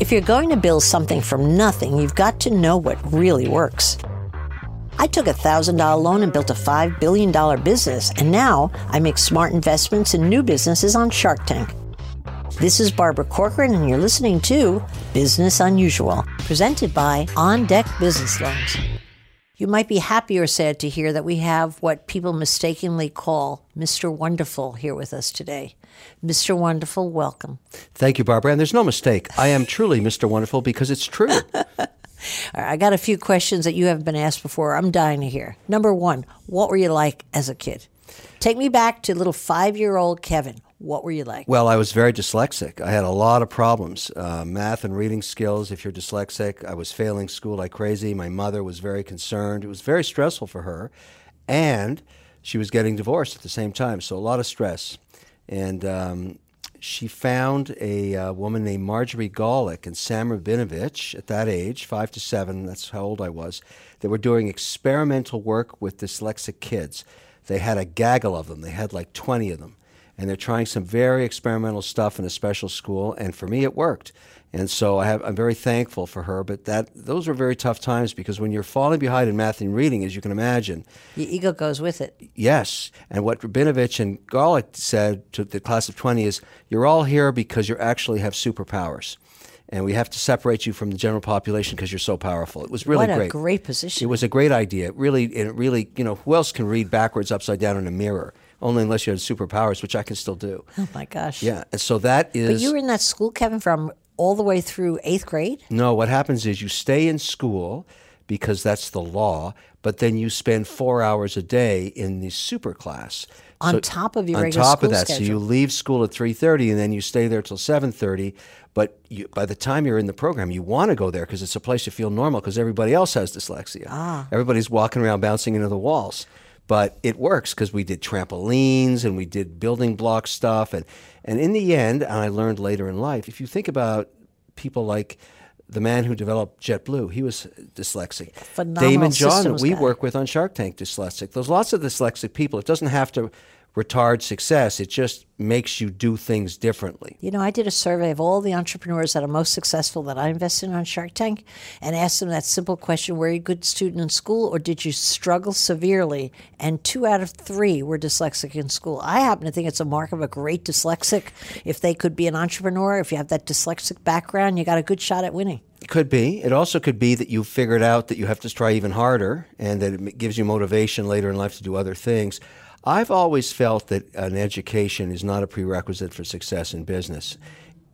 If you're going to build something from nothing, you've got to know what really works. I took a $1,000 loan and built a $5 billion business, and now I make smart investments in new businesses on Shark Tank. This is Barbara Corcoran, and you're listening to Business Unusual, presented by On Deck Business Loans. You might be happy or sad to hear that we have what people mistakenly call Mr. Wonderful here with us today. Mr. Wonderful, welcome. Thank you, Barbara. And there's no mistake. I am truly Mr. Wonderful because it's true. I got a few questions that you haven't been asked before. I'm dying to hear. Number one, what were you like as a kid? Take me back to little five year old Kevin. What were you like? Well, I was very dyslexic. I had a lot of problems uh, math and reading skills. If you're dyslexic, I was failing school like crazy. My mother was very concerned. It was very stressful for her. And she was getting divorced at the same time, so a lot of stress. And um, she found a uh, woman named Marjorie Golick and Sam Rabinovich at that age, five to seven, that's how old I was, that were doing experimental work with dyslexic kids. They had a gaggle of them, they had like 20 of them and they're trying some very experimental stuff in a special school. And for me, it worked. And so I have, I'm very thankful for her. But that those were very tough times because when you're falling behind in math and reading, as you can imagine, your ego goes with it. Yes. And what Rabinovich and Golick said to the class of 20 is, you're all here because you actually have superpowers and we have to separate you from the general population because you're so powerful. It was really what great. a great position. It was a great idea. It really, it really, you know, who else can read backwards, upside down in a mirror? Only unless you had superpowers, which I can still do. Oh my gosh! Yeah, and so that is. But you were in that school, Kevin, from all the way through eighth grade. No, what happens is you stay in school because that's the law, but then you spend four hours a day in the super class. On so, top of your on regular top of that, schedule. so you leave school at three thirty, and then you stay there till seven thirty. But you, by the time you're in the program, you want to go there because it's a place you feel normal because everybody else has dyslexia. Ah. Everybody's walking around bouncing into the walls but it works because we did trampolines and we did building block stuff and and in the end and I learned later in life if you think about people like the man who developed JetBlue, he was dyslexic. Phenomenal Daymond John, we guy. work with on Shark Tank, dyslexic. There's lots of dyslexic people. It doesn't have to retard success. It just makes you do things differently. You know, I did a survey of all the entrepreneurs that are most successful that I invested in on Shark Tank and asked them that simple question Were you a good student in school or did you struggle severely? And two out of three were dyslexic in school. I happen to think it's a mark of a great dyslexic. If they could be an entrepreneur, if you have that dyslexic background, you got a good shot at winning. It could be. It also could be that you figured out that you have to try even harder and that it gives you motivation later in life to do other things. I've always felt that an education is not a prerequisite for success in business.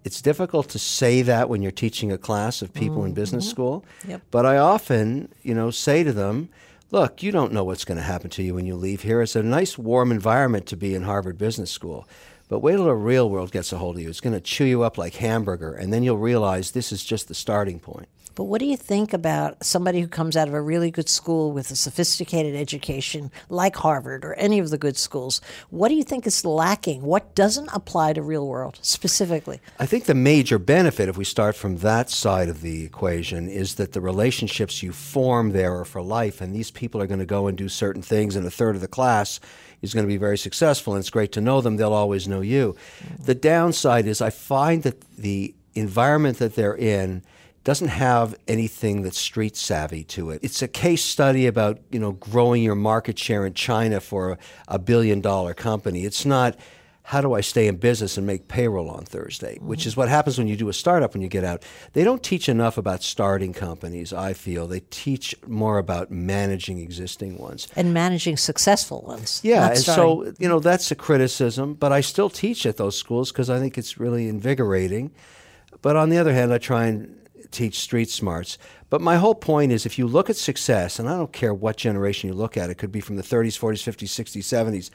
It's difficult to say that when you're teaching a class of people mm-hmm. in business school, yep. but I often, you know, say to them, "Look, you don't know what's going to happen to you when you leave here. It's a nice warm environment to be in Harvard Business School." But wait till the real world gets a hold of you. It's going to chew you up like hamburger, and then you'll realize this is just the starting point. But what do you think about somebody who comes out of a really good school with a sophisticated education, like Harvard or any of the good schools? What do you think is lacking? What doesn't apply to real world specifically? I think the major benefit, if we start from that side of the equation, is that the relationships you form there are for life, and these people are going to go and do certain things, and a third of the class is going to be very successful, and it's great to know them. They'll always know you. The downside is I find that the environment that they're in doesn't have anything that's street savvy to it. It's a case study about, you know, growing your market share in China for a, a billion dollar company. It's not how do I stay in business and make payroll on Thursday, mm-hmm. which is what happens when you do a startup when you get out. They don't teach enough about starting companies, I feel. They teach more about managing existing ones and managing successful ones. Yeah, and so, you know, that's a criticism, but I still teach at those schools because I think it's really invigorating. But on the other hand, I try and teach street smarts. But my whole point is if you look at success, and I don't care what generation you look at, it could be from the 30s, 40s, 50s, 60s, 70s,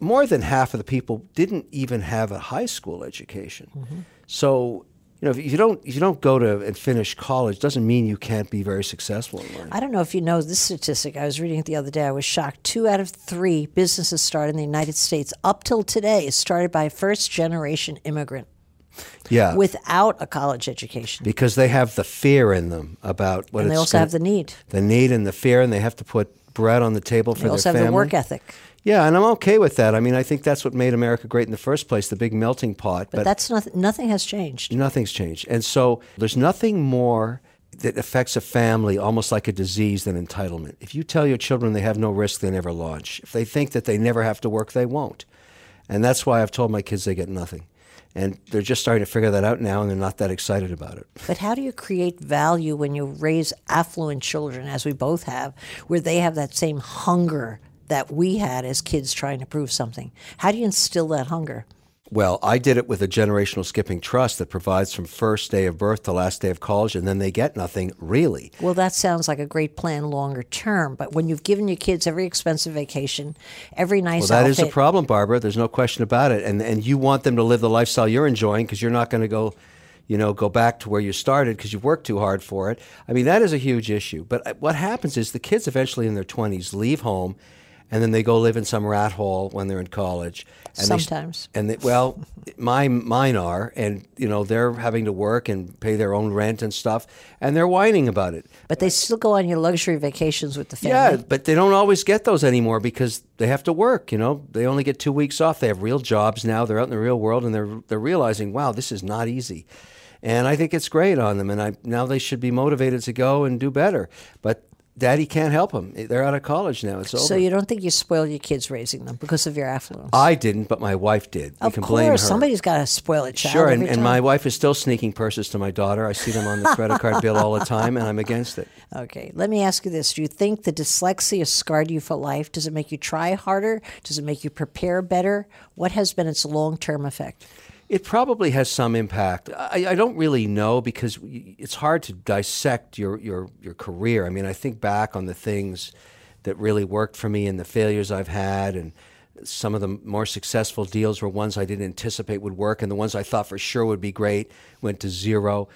more than half of the people didn't even have a high school education. Mm-hmm. So, you know, if you don't if you don't go to and finish college, doesn't mean you can't be very successful in learning. I don't know if you know this statistic. I was reading it the other day. I was shocked. Two out of three businesses started in the United States up till today is started by a first generation immigrant yeah. without a college education. Because they have the fear in them about what and they also gonna, have the need. The need and the fear, and they have to put bread on the table for their family. they also their have family. the work ethic. Yeah, and I'm okay with that. I mean, I think that's what made America great in the first place, the big melting pot. But, that's nothing. Nothing has changed. Nothing's changed. And so there's nothing more that affects a family almost like a disease than entitlement. If you tell your children they have no risk, they never launch. If they think that they never have to work, they won't. And that's why I've told my kids they get nothing. And they're just starting to figure that out now, and they're not that excited about it. But how do you create value when you raise affluent children, as we both have, where they have that same hunger that we had as kids trying to prove something? How do you instill that hunger? Well, I did it with a generational skipping trust that provides from first day of birth to last day of college, and then they get nothing really. Well, that sounds like a great plan longer term. But when you've given your kids every expensive vacation, every nice well, that outfit, is a problem, Barbara. There's no question about it. And and you want them to live the lifestyle you're enjoying because you're not going to go, you know, go back to where you started because you've worked too hard for it. I mean, that is a huge issue. But uh, what happens is the kids eventually in their 20s leave home and then they go live in some rat hole when they're in college. And Sometimes. They, and they, well, my mine are, and you know they're having to work and pay their own rent and stuff, and they're whining about it. But they still go on your luxury vacations with the family. Yeah, but they don't always get those anymore because they have to work. You know, they only get two weeks off. They have real jobs now. They're out in the real world, and they're they're realizing, wow, this is not easy. And I think it's great on them, and I now they should be motivated to go and do better. But Daddy can't help them. They're out of college now. It's over. So you don't think you spoil your kids raising them because of your affluence? I didn't, but my wife did. of you can course, blame her. somebody's got to spoil a child. Sure, and, and my wife is still sneaking purses to my daughter. I see them on the credit card bill all the time, and I'm against it. Okay, let me ask you this: Do you think the dyslexia scarred you for life? Does it make you try harder? Does it make you prepare better? What has been its long-term effect? It probably has some impact. I, I don't really know because it's hard to dissect your, your, your career. I mean, I think back on the things that really worked for me and the failures I've had, and some of the more successful deals were ones I didn't anticipate would work, and the ones I thought for sure would be great went to zero.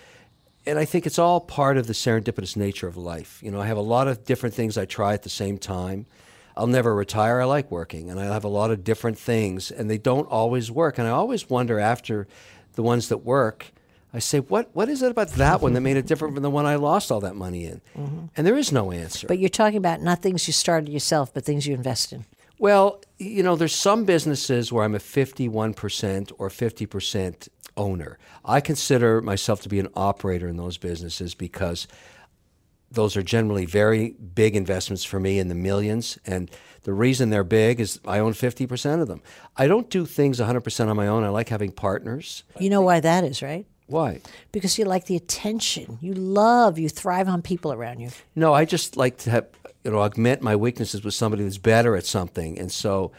And I think it's all part of the serendipitous nature of life. You know, I have a lot of different things I try at the same time. I'll never retire. I like working, and I have a lot of different things, and they don't always work. And I always wonder after the ones that work, I say, what what is it about that one that made it different from the one I lost all that money in? Mm-hmm. And there is no answer. But you're talking about not things you started yourself, but things you invest in. Well, you know, there's some businesses where I'm a 51% or 50% owner. I consider myself to be an operator in those businesses because those are generally very big investments for me in the millions. And the reason they're big is I own 50% of them. I don't do things 100% on my own. I like having partners. You know why that is, right? Why? Because you like the attention. You love, you thrive on people around you. No, I just like to have, you know, augment my weaknesses with somebody that's better at something. And so,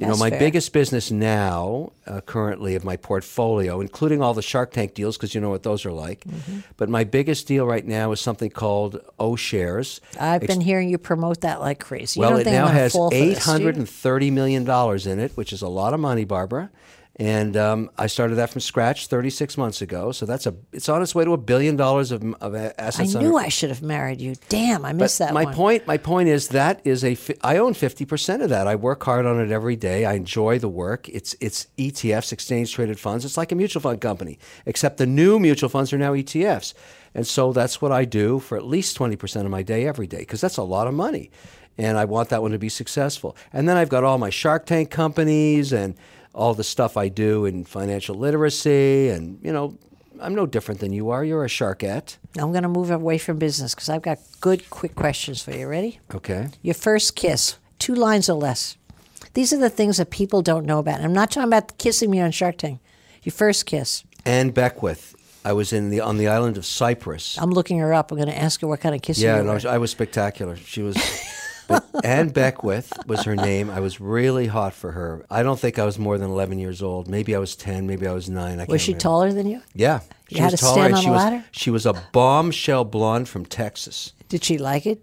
you That's know, my fair. biggest business now, uh, currently of my portfolio, including all the Shark Tank deals, because you know what those are like. Mm-hmm. But my biggest deal right now is something called O'Shares. I've been hearing you promote that like crazy. You Well, it I'm now has fall for eight this, do you? hundred and thirty million dollars in it, which is a lot of money, Barbara. And um, I started that from scratch 36 months ago. So that's a it's on its way to a billion dollars of, of assets. I knew under, I should have married you. Damn, I but missed that my one. point my point is that is a I own 50% of that. I work hard on it every day. I enjoy the work. It's it's ETFs, exchange traded funds. It's like a mutual fund company, except the new mutual funds are now ETFs. And so that's what I do for at least 20% of my day every day because that's a lot of money. And I want that one to be successful. And then I've got all my Shark Tank companies and all the stuff I do in financial literacy and you know I'm no different than you are. You're a sharkette. I'm going to move away from business because I've got good, quick questions for you. Ready? Okay. Your first kiss, two lines or less. These are the things that people don't know about. I'm not talking about kissing me on Shark Tank. Your first kiss. Anne Beckwith. I was in the on the island of Cyprus. I'm looking her up. I'm going to ask her what kind of kiss Yeah, you no. I was spectacular. She was. But Anne Beckwith was her name. I was really hot for her. I don't think I was more than 11 years old. Maybe I was 10. Maybe I was nine. I can't Was she remember. taller than you? Yeah, You she had was to taller. stand and on she a was, ladder? She was a bombshell blonde from Texas. Did she like it?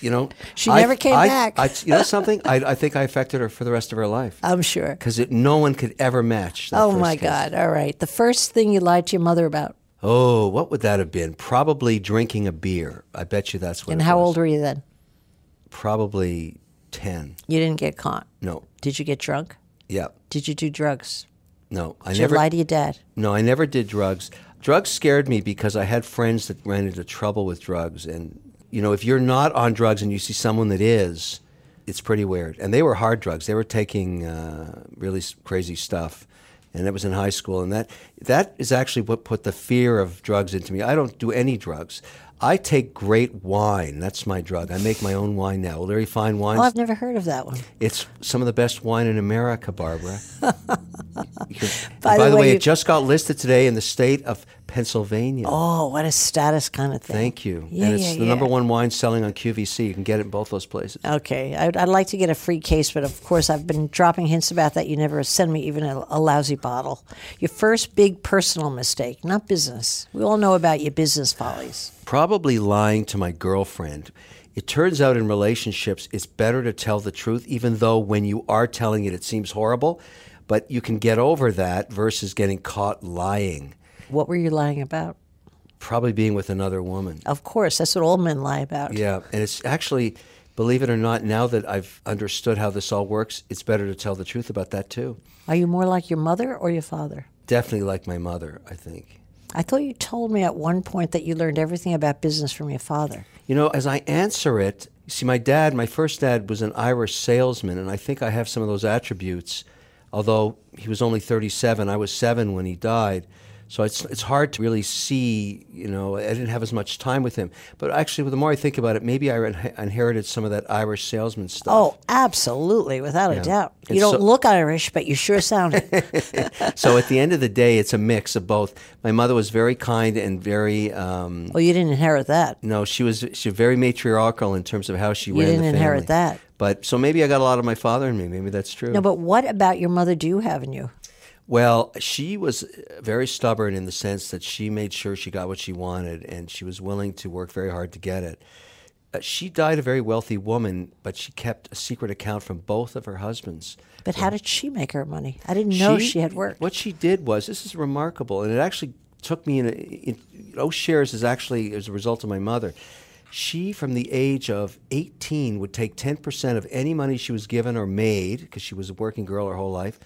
You know, She I- never came I- back. I, you know something? I, I think I affected her for the rest of her life I'm sure. because no one could ever match. That Oh first my kiss. God. All right. The first thing you lied to your mother about. Oh, what would that have been? Probably drinking a beer. I bet you that's what. And it how was. old were you then? Probably ten. You didn't get caught. No. Did you get drunk? Yeah. Did you do drugs? No. I Did never. you lie to your dad? No, I never did drugs. Drugs scared me because I had friends that ran into trouble with drugs. And, you know, if you're not on drugs and you see someone that is, it's pretty weird. And they were hard drugs. They were taking uh, really crazy stuff, and that was in high school. And that that is actually what put the fear of drugs into me. I don't do any drugs. I take great wine. That's my drug. I make my own wine now. Very fine wines. Oh, I've never heard of that one. It's some of the best wine in America, Barbara. By by the the way, way, you- it just got listed today in the state of Pennsylvania. Oh, what a status kind of thing. Thank you. Yeah, and it's yeah, the number one wine selling on QVC. You can get it in both those places. Okay, I'd, I'd like to get a free case, but of course, I've been dropping hints about that. You never send me even a, a lousy bottle. Your first big personal mistake, not business. We all know about your business follies. Probably lying to my girlfriend. It turns out in relationships, it's better to tell the truth, even though when you are telling it, it seems horrible. But you can get over that versus getting caught lying, What were you lying about? probably being with another woman. Of course, that's what all men lie about. Yeah, and it's actually, believe it or not, now that I've understood how this all works, it's better to tell the truth about that too. Are you more like your mother or your father? Definitely like my mother, I think. I thought you told me at one point that you learned everything about business from your father. You know, as I answer it, see, my dad, my first dad was an Irish salesman, and I think I have some of those attributes. Although he was only 37, I was seven when he died. So it's, it's hard to really see, you know, I didn't have as much time with him. But actually, the more I think about it, maybe I in- inherited some of that Irish salesman stuff. Oh, absolutely, without a doubt. And You don't so- look Irish, but you sure sound it. So at the end of the day, it's a mix of both. My mother was very kind and very, um, well, you didn't inherit that. no, she was she was very matriarchal in terms of how she You ran didn't the inherit family. that. But so maybe I got a lot of my father in me. Maybe that's true. No, but what about your mother do you have in you? Well, she was very stubborn in the sense that she made sure she got what she wanted and she was willing to work very hard to get it. Uh, she died a very wealthy woman, but she kept a secret account from both of her husbands. But how did she make her money? I didn't know she, had worked. What she did was this is remarkable, and it actually took me in. A, in O'Shares is actually as a result of my mother. She, from the age of 18, would take 10% of any money she was given or made, because she was a working girl her whole life,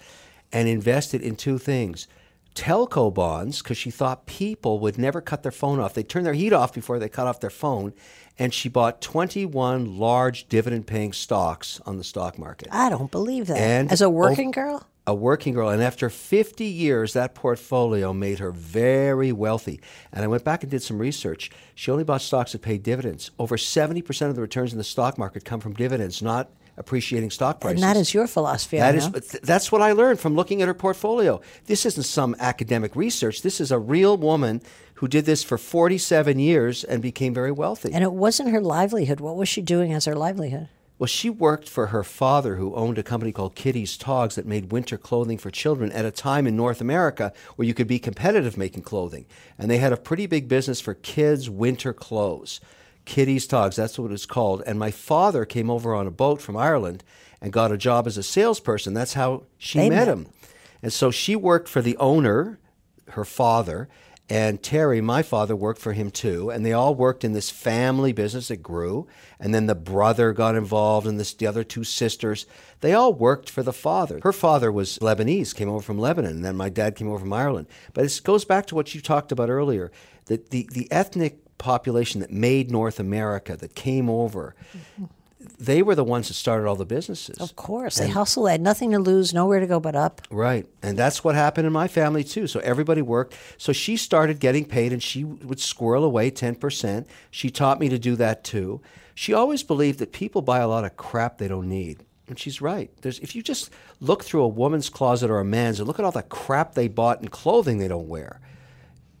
and invested in two things. Telco bonds, because she thought people would never cut their phone off. They'd turn their heat off before they cut off their phone. And she bought 21 large dividend paying stocks on the stock market I don't believe that. And As a ov- working girl? a working girl. And after 50 years, that portfolio made her very wealthy. And I went back and did some research. She only bought stocks that paid dividends. Over 70% of the returns in the stock market come from dividends, not appreciating stock prices. And that is your philosophy. That I is, that's what I learned from looking at her portfolio. This isn't some academic research. This is a real woman who did this for 47 years and became very wealthy. And it wasn't her livelihood. What was she doing as her livelihood? Well, she worked for her father, who owned a company called Kitty's Togs that made winter clothing for children at a time in North America where you could be competitive making clothing. And they had a pretty big business for kids' winter clothes. Kitty's Togs, that's what it's called. And my father came over on a boat from Ireland and got a job as a salesperson. That's how she met met. him. And so she worked for the owner, her father, and Terry, my father, worked for him too. And they all worked in this family business that grew. And then the brother got involved, and this, the other two sisters. They all worked for the father. Her father was Lebanese, came over from Lebanon, and then my dad came over from Ireland. But it goes back to what you talked about earlier that the, the ethnic population that made North America, that came over, they were the ones that started all the businesses. Of course. They hustled. They had nothing to lose, nowhere to go but up. Right. And that's what happened in my family too. So everybody worked. So she started getting paid and she would squirrel away 10%. She taught me to do that too. She always believed that people buy a lot of crap they don't need. And she's right. There's if you just look through a woman's closet or a man's and look at all the crap they bought in clothing they don't wear.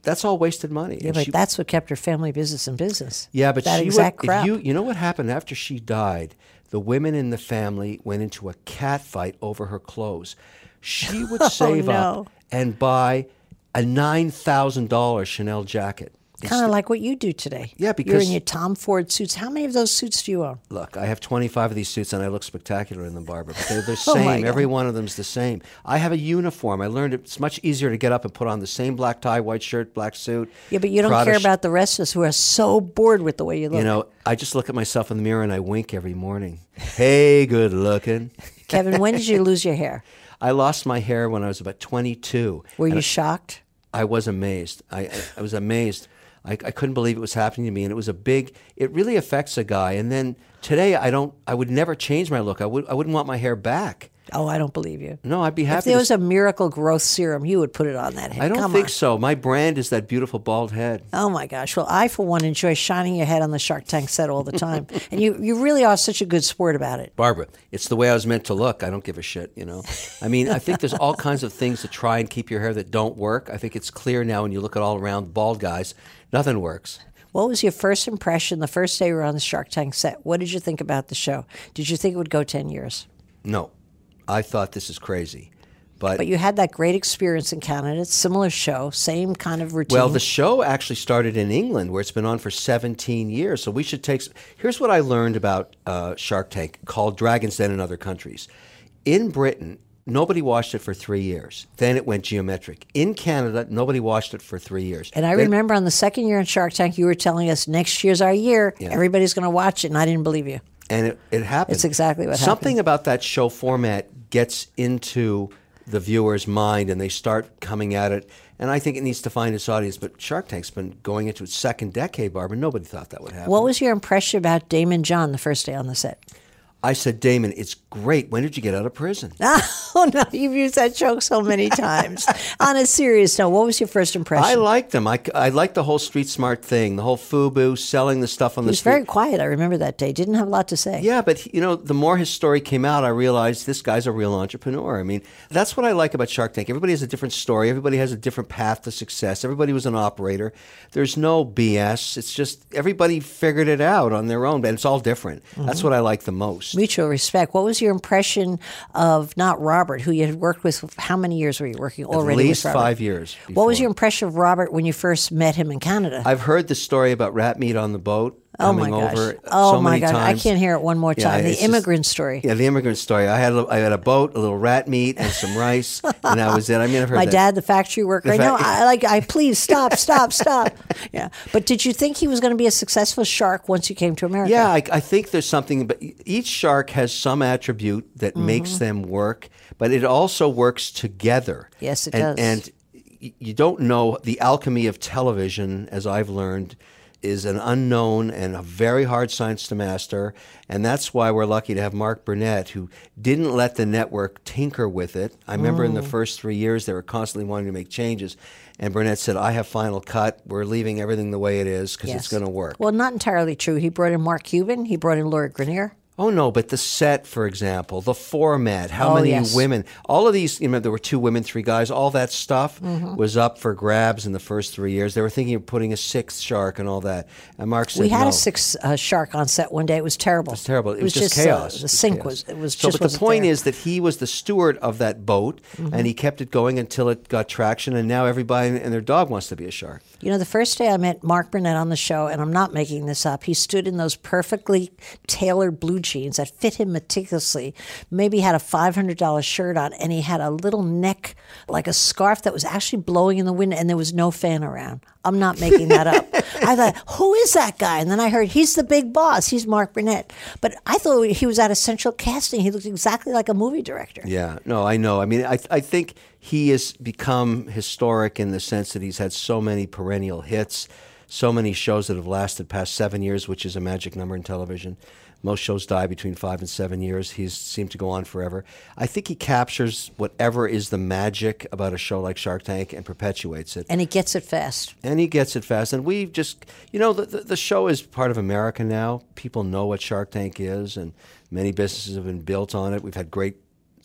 That's all wasted money. Yeah, And but she- that's what kept her family business in business. yeah, but that she exact would, crap. You, you know what happened after she died? The women in the family went into a cat fight over her clothes. She would oh, save Oh, no. up and buy a nine thousand dollars Chanel jacket. Kind of like what you do today. Yeah, because you're in your Tom Ford suits. How many of those suits do you own? Look, I have 25 of these suits and I look spectacular in them, Barbara. But they're the Oh, same. God. Every one of them's the same. I have a uniform. I learned it's much easier to get up and put on the same black tie, white shirt, black suit. Yeah, but you don't care sh- about the rest of us who are so bored with the way you look. You know, I just look at myself in the mirror and I wink every morning. Hey, good looking. Kevin, when did you lose your hair? I lost my hair when I was about 22. Were you shocked? I was amazed. I, I was amazed. I, I couldn't believe it was happening to me, and it was a big. It really affects a guy. And then today, I don't. I would never change my look. I would. I wouldn't want my hair back. Oh, I don't believe you. No, I'd be happy. If there to- was a miracle growth serum, you would put it on that head. I don't Come think on. so. My brand is that beautiful bald head. Oh my gosh. Well, I for one enjoy shining your head on the Shark Tank set all the time, and you you really are such a good sport about it. Barbara, it's the way I was meant to look. I don't give a shit, you know. I mean, I think there's all kinds of things to try and keep your hair that don't work. I think it's clear now when you look at all around bald guys, nothing works. What was your first impression the first day we were on the Shark Tank set? What did you think about the show? Did you think it would go ten years? No, I thought this is crazy, but, But you had that great experience in Canada, similar show, same kind of routine. well, the show actually started in England, where it's been on for 17 years. So we should take. Here's what I learned about uh, Shark Tank, called Dragons Den in other countries. In Britain, nobody watched it for three years. Then it went geometric. In Canada, nobody watched it for three years. and I Then- remember on the second year in Shark Tank, you were telling us next year's our year. Everybody's going to watch it, and I didn't believe you. and it, it happened. It's exactly what Something happened. about that show format gets into the viewer's mind, and they start coming at it. And I think it needs to find its audience. But Shark Tank's been going into its second decade, Barbara. Nobody thought that would happen. What was your impression about Daymond John the first day on the set? I said, Daymond, it's great. When did you get out of prison? Oh no, you've used that joke so many times. On a serious note, what was your first impression? I liked him. I, I liked the whole street smart thing, the whole FUBU, selling the stuff on he the was street. very quiet. I remember that day. Didn't have a lot to say. Yeah, but you know, the more his story came out, I realized this guy's a real entrepreneur. I mean, that's what I like about Shark Tank. Everybody has a different story. Everybody has a different path to success. Everybody was an operator. There's no BS. It's just everybody figured it out on their own, and it's all different. Mm-hmm. That's what I like the most. Mutual respect. What was your impression of not Robert, who you had worked with? How many years were you working already least with Robert? five years What was your impression of Robert when you first met him in Canada? I've heard the story about rat meat on the boat oh my gosh! over oh so my god! times. I can't hear it one more Yeah, time. the it's just- immigrant story. Yeah, the immigrant story. I had a, I had a boat, a little rat meat, and some rice, and that was it. I mean, I've heard My that. dad, the factory worker. The I know. I like. I please stop, stop, stop. Yeah. But did you think he was going to be a successful shark once you came to America? Yeah, I, I think there's something, but each shark has some attribute that Mm-hmm. makes them work, but it also works together. Yes, it and, does. And you don't know the alchemy of television, as I've learned, is an unknown and a very hard science to master. And that's why we're lucky to have Mark Burnett, who didn't let the network tinker with it. I remember Mm. in the first three years, they were constantly wanting to make changes. And Burnett said, I have final cut. We're leaving everything the way it is because it's going to work. Well, not entirely true. He brought in Mark Cuban. He brought in Lori Greiner. Oh no, but the set, for example, the format, how Oh, many yes. women, all of these, you know, there were two women, three guys, all that stuff Mm-hmm. was up for grabs in the first three years. They were thinking of putting a sixth shark and all that. And Mark said, We had no. a sixth uh, shark on set one day. It was terrible. It It's terrible. It, was, just, uh, chaos. the It was sink chaos. was. It was so. just. But the point there. is that he was the steward of that boat, and he kept it going until it got traction. And now everybody and their dog wants to be a shark. You know, the first day I met Mark Burnett on the show, and I'm not making this up, he stood in those perfectly tailored blue jeans that fit him meticulously. Maybe had a $500 shirt on, and he had a little neck, like a scarf that was actually blowing in the wind, and there was no fan around. I'm not making that up. I thought, who is that guy? And then I heard, he's the big boss. He's Mark Burnett. But I thought he was at a central casting. He looked exactly like a movie director. Yeah, no, I know. I mean, I, I think he has become historic in the sense that he's had so many perennial hits, so many shows that have lasted past seven years, which is a magic number in television. Most shows die between five and seven years. He's seemed to go on forever. I think he captures whatever is the magic about a show like Shark Tank and perpetuates it. And he gets it fast. And he gets it fast. And we've just, you know, the, the, the show is part of America now. People know what Shark Tank is, and many businesses have been built on it. We've had great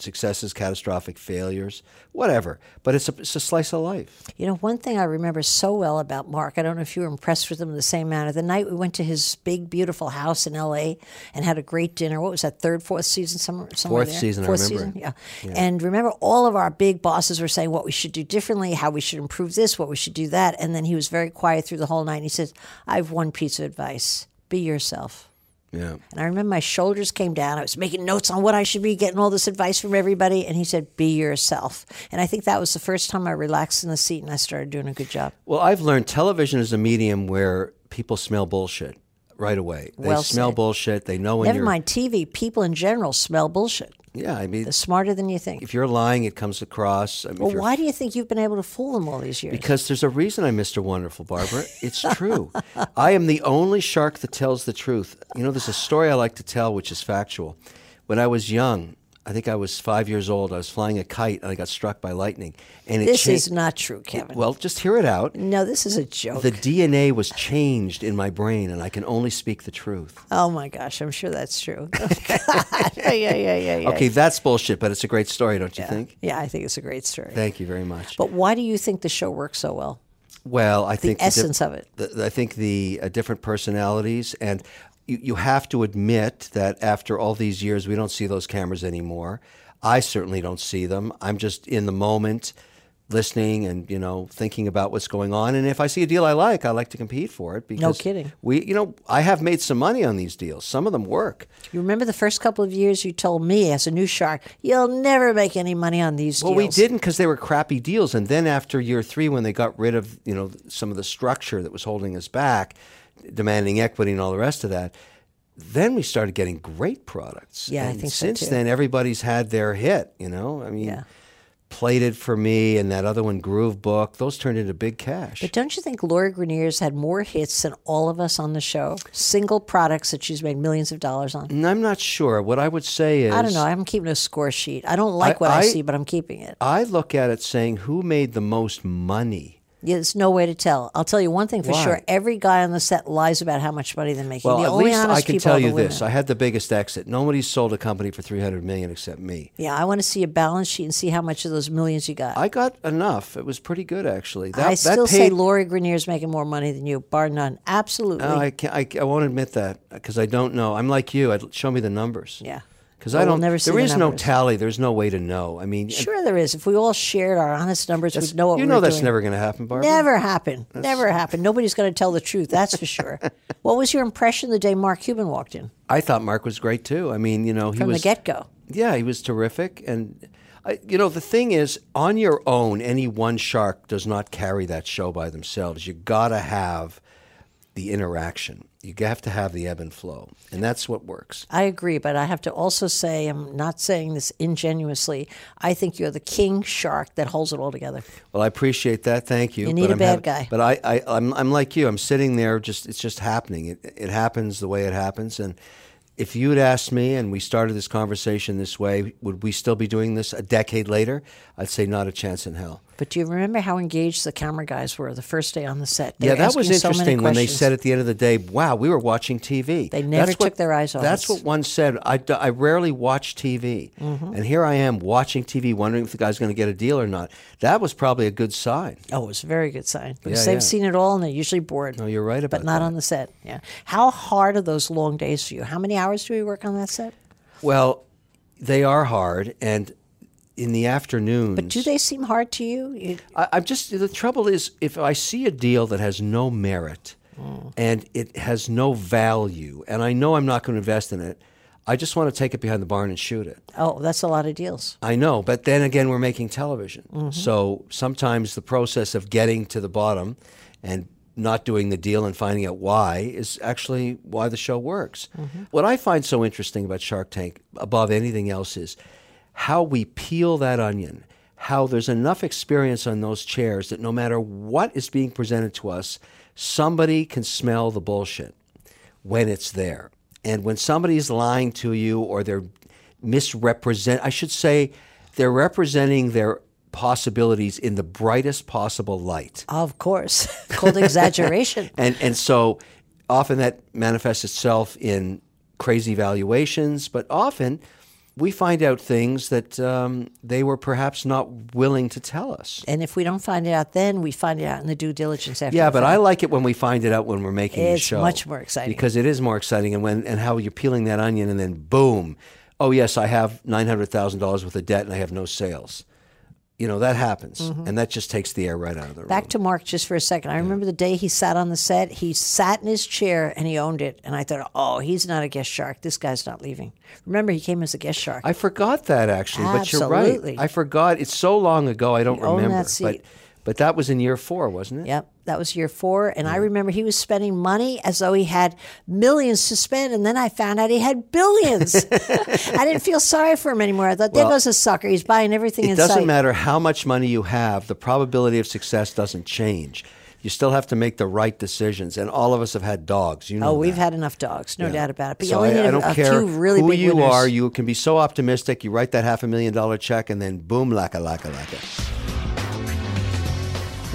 successes, catastrophic failures, whatever. But it's a, it's a slice of life. You know, one thing I remember so well about Mark, I don't know if you were impressed with him in the same manner. The night we went to his big, beautiful house in LA and had a great dinner. What was that, third, fourth season? Somewhere, somewhere Fourth there? season, I Fourth remember. season, yeah. And remember, all of our big bosses were saying what we should do differently, how we should improve this, what we should do that. And then he was very quiet through the whole night. And he says, I have one piece of advice be yourself. Yeah. And I remember my shoulders came down. I was making notes on what I should be getting all this advice from everybody. And he said, Be yourself. And I think that was the first time I relaxed in the seat and I started doing a good job. Well, I've learned television is a medium where people smell bullshit. Right away. They Well smell said. bullshit. They know when Never you're. mind TV. People in general smell bullshit. Yeah, I mean, They're smarter than you think. if you're lying, it comes across. I mean, Well, why do you think you've been able to fool them all these years? Because there's a reason I'm Mr. Wonderful, Barbara. It's true. I am the only shark that tells the truth. You know, there's a story I like to tell, which is factual. When I was young, I think I was five years old. I was flying a kite and I got struck by lightning. And it this cha- is not true, Kevin. well, just hear it out. no, this is a joke. The DNA was changed in my brain, and I can only speak the truth. oh my gosh, I'm sure that's true. Oh, yeah, yeah, yeah, yeah, yeah. Okay, that's bullshit, but it's a great story, don't you think? Yeah, I think it's a great story. Thank you very much. But why do you think the show works so well? Well, I think the essence of it. the- I think the uh, different personalities, and you, you have to admit that after all these years, we don't see those cameras anymore. I certainly don't see them. I'm just in the moment, listening and you know thinking about what's going on. And if I see a deal I like, I like to compete for it. Because kidding. We, you know, I have made some money on these deals. Some of them work. You remember the first couple of years you told me as a new shark, you'll never make any money on these deals. Well, we didn't because they were crappy deals. And then after year three, when they got rid of you know some of the structure that was holding us back, demanding equity and all the rest of that, then we started getting great products. Yeah, I and think so, since too. then everybody's had their hit. You know, I mean, Yeah. Plated for me and that other one, GrooveBook, those turned into big cash. But don't you think Lori Greiner's had more hits than all of us on the show? Single products that she's made millions of dollars on. And I'm not sure. What I would say is, I don't know. I'm keeping a score sheet. I don't like I- what I, I- see, but I'm keeping it. I look at it saying, who made the most money? Yeah, There's no way to tell. I'll tell you one thing for Why? sure. Every guy on the set lies about how much money they're making. Well, the at only least I can tell you this. I had the biggest exit. Nobody's sold a company for 300 million except me. Yeah, I want to see a balance sheet and see how much of those millions you got. I got enough. It was pretty good, actually. That, I that still say paid- Lori Greiner's making more money than you, bar none. Absolutely. No, I, can't, I, I won't admit that because I don't know. I'm like you. I'd show me the numbers. yeah. Because I we'll don't. never see there the is no tally. There's no way to know. I mean, Sure, there is. If we all shared our honest numbers, we'd know what you know that's doing. never going to happen, Barbara. Never happen. Never happen. Nobody's going to tell the truth. That's for sure. what was your impression the day Mark Cuban walked in I thought Mark was great too. I mean, you know, he from was the get go? Yeah, he was terrific. And, I, you know, the thing is, on your own, any one shark does not carry that show by themselves. You got to have the interaction. You have to have the ebb and flow. And that's what works. I agree, but I have to also say, I'm not saying this ingenuously. I think you're the king shark that holds it all together. Well, I appreciate that. Thank you. You need But a I'm bad having- guy. But I, I, I'm, I'm like you. I'm sitting there. Just it's just happening. It, it happens the way it happens. And if you had asked me, and we started this conversation this way, would we still be doing this a decade later? I'd say not a chance in hell. But do you remember how engaged the camera guys were the first day on the set? They yeah, that was asking so interesting when they said at the end of the day, "Wow, we were watching TV." They never That's what- took their eyes off That's us. what one said. I, I rarely watch TV, Mm-hmm. and here I am watching TV, wondering if the guy's going to get a deal or not. That was probably a good sign. Oh, it was a very good sign because Yeah, they've yeah. seen it all and they're usually bored. No, you're right about but not that. on the set. Yeah. How hard are those long days for you? How many hours do we work on that set? Well, they are hard, and in the afternoons. But do they seem hard to you? you I, I'm just the trouble is if I see a deal that has no merit Mm. and it has no value, and I know I'm not going to invest in it, I just want to take it behind the barn and shoot it. oh, that's a lot of deals. I know, but then again, we're making television. Mm-hmm. So sometimes the process of getting to the bottom and not doing the deal and finding out why is actually why the show works. Mm-hmm. What I find so interesting about Shark Tank, above anything else, is how we peel that onion, how there's enough experience on those chairs that no matter what is being presented to us, somebody can smell the bullshit when it's there. And when somebody's lying to you or they're misrepresent, I should say, they're representing their possibilities in the brightest possible light. Of course. Called exaggeration. And and so often that manifests itself in crazy valuations, but often we find out things that um, they were perhaps not willing to tell us. And if we don't find it out then, we find it out in the due diligence after. Yeah, but fact. I like it when we find it out when we're making the show. It's much more exciting. because it is more exciting, and when and how you're peeling that onion, and then boom, oh yes, I have nine hundred thousand dollars worth of debt, and I have no sales. You know that happens, and that just takes the air right out of the room. Mm-hmm. Back to Mark just for a second. I remember the day he sat on the set. He sat in his chair and he owned it. And I thought, oh, he's not a guest shark. This guy's not leaving. Remember, he came as a guest shark. I forgot that actually, but you're Absolutely. right. I forgot. It's so long ago, I don't own remember. But But that was in year four, wasn't it? Yep, that was year four. And I remember he was spending money as though he had millions to spend. And then I found out he had billions. I didn't feel sorry for him anymore. I thought, Well, goes a sucker. He's buying everything It doesn't sight. matter how much money you have, the probability of success doesn't change. You still have to make the right decisions. And all of us have had dogs. You know Oh, we've that. had enough dogs, no doubt about it. But you So only I, need I a, don't a care few really who big you winners. are. You can be so optimistic. You write that half a million dollar check, and then boom, laka laka laka.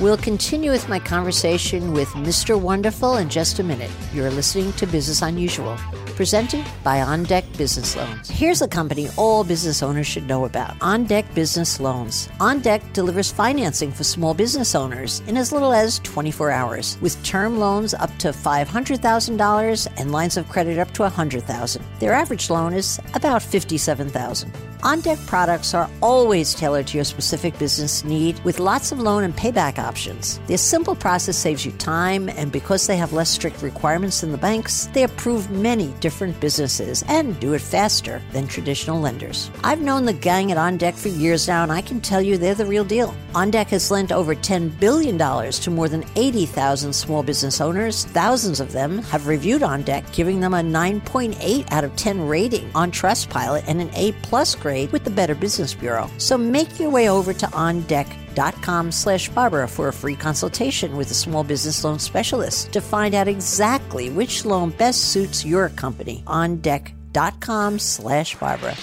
We'll continue with my conversation with Mr. Wonderful in just a minute. You're listening to Business Unusual, presented by On Deck Business Loans. Here's a company all business owners should know about On Deck Business Loans. On Deck delivers financing for small business owners in as little as 24 hours, with term loans up to $500,000 and lines of credit up to 100,000. Their average loan is about $57,000. On Deck products are always tailored to your specific business need with lots of loan and payback options. Their simple process saves you time, and because they have less strict requirements than the banks, they approve many different businesses and do it faster than traditional lenders. I've known the gang at On Deck for years now, and I can tell you they're the real deal. On Deck has lent over $10 billion to more than 80,000 small business owners. Thousands of them have reviewed On Deck, giving them a 9.8 out of 10 rating on Trustpilot and an A plus grade with the Better Business Bureau. So make your way over to ondeck.com slash Barbara for a free consultation with a small business loan specialist to find out exactly which loan best suits your company. Ondeck.com slash Barbara.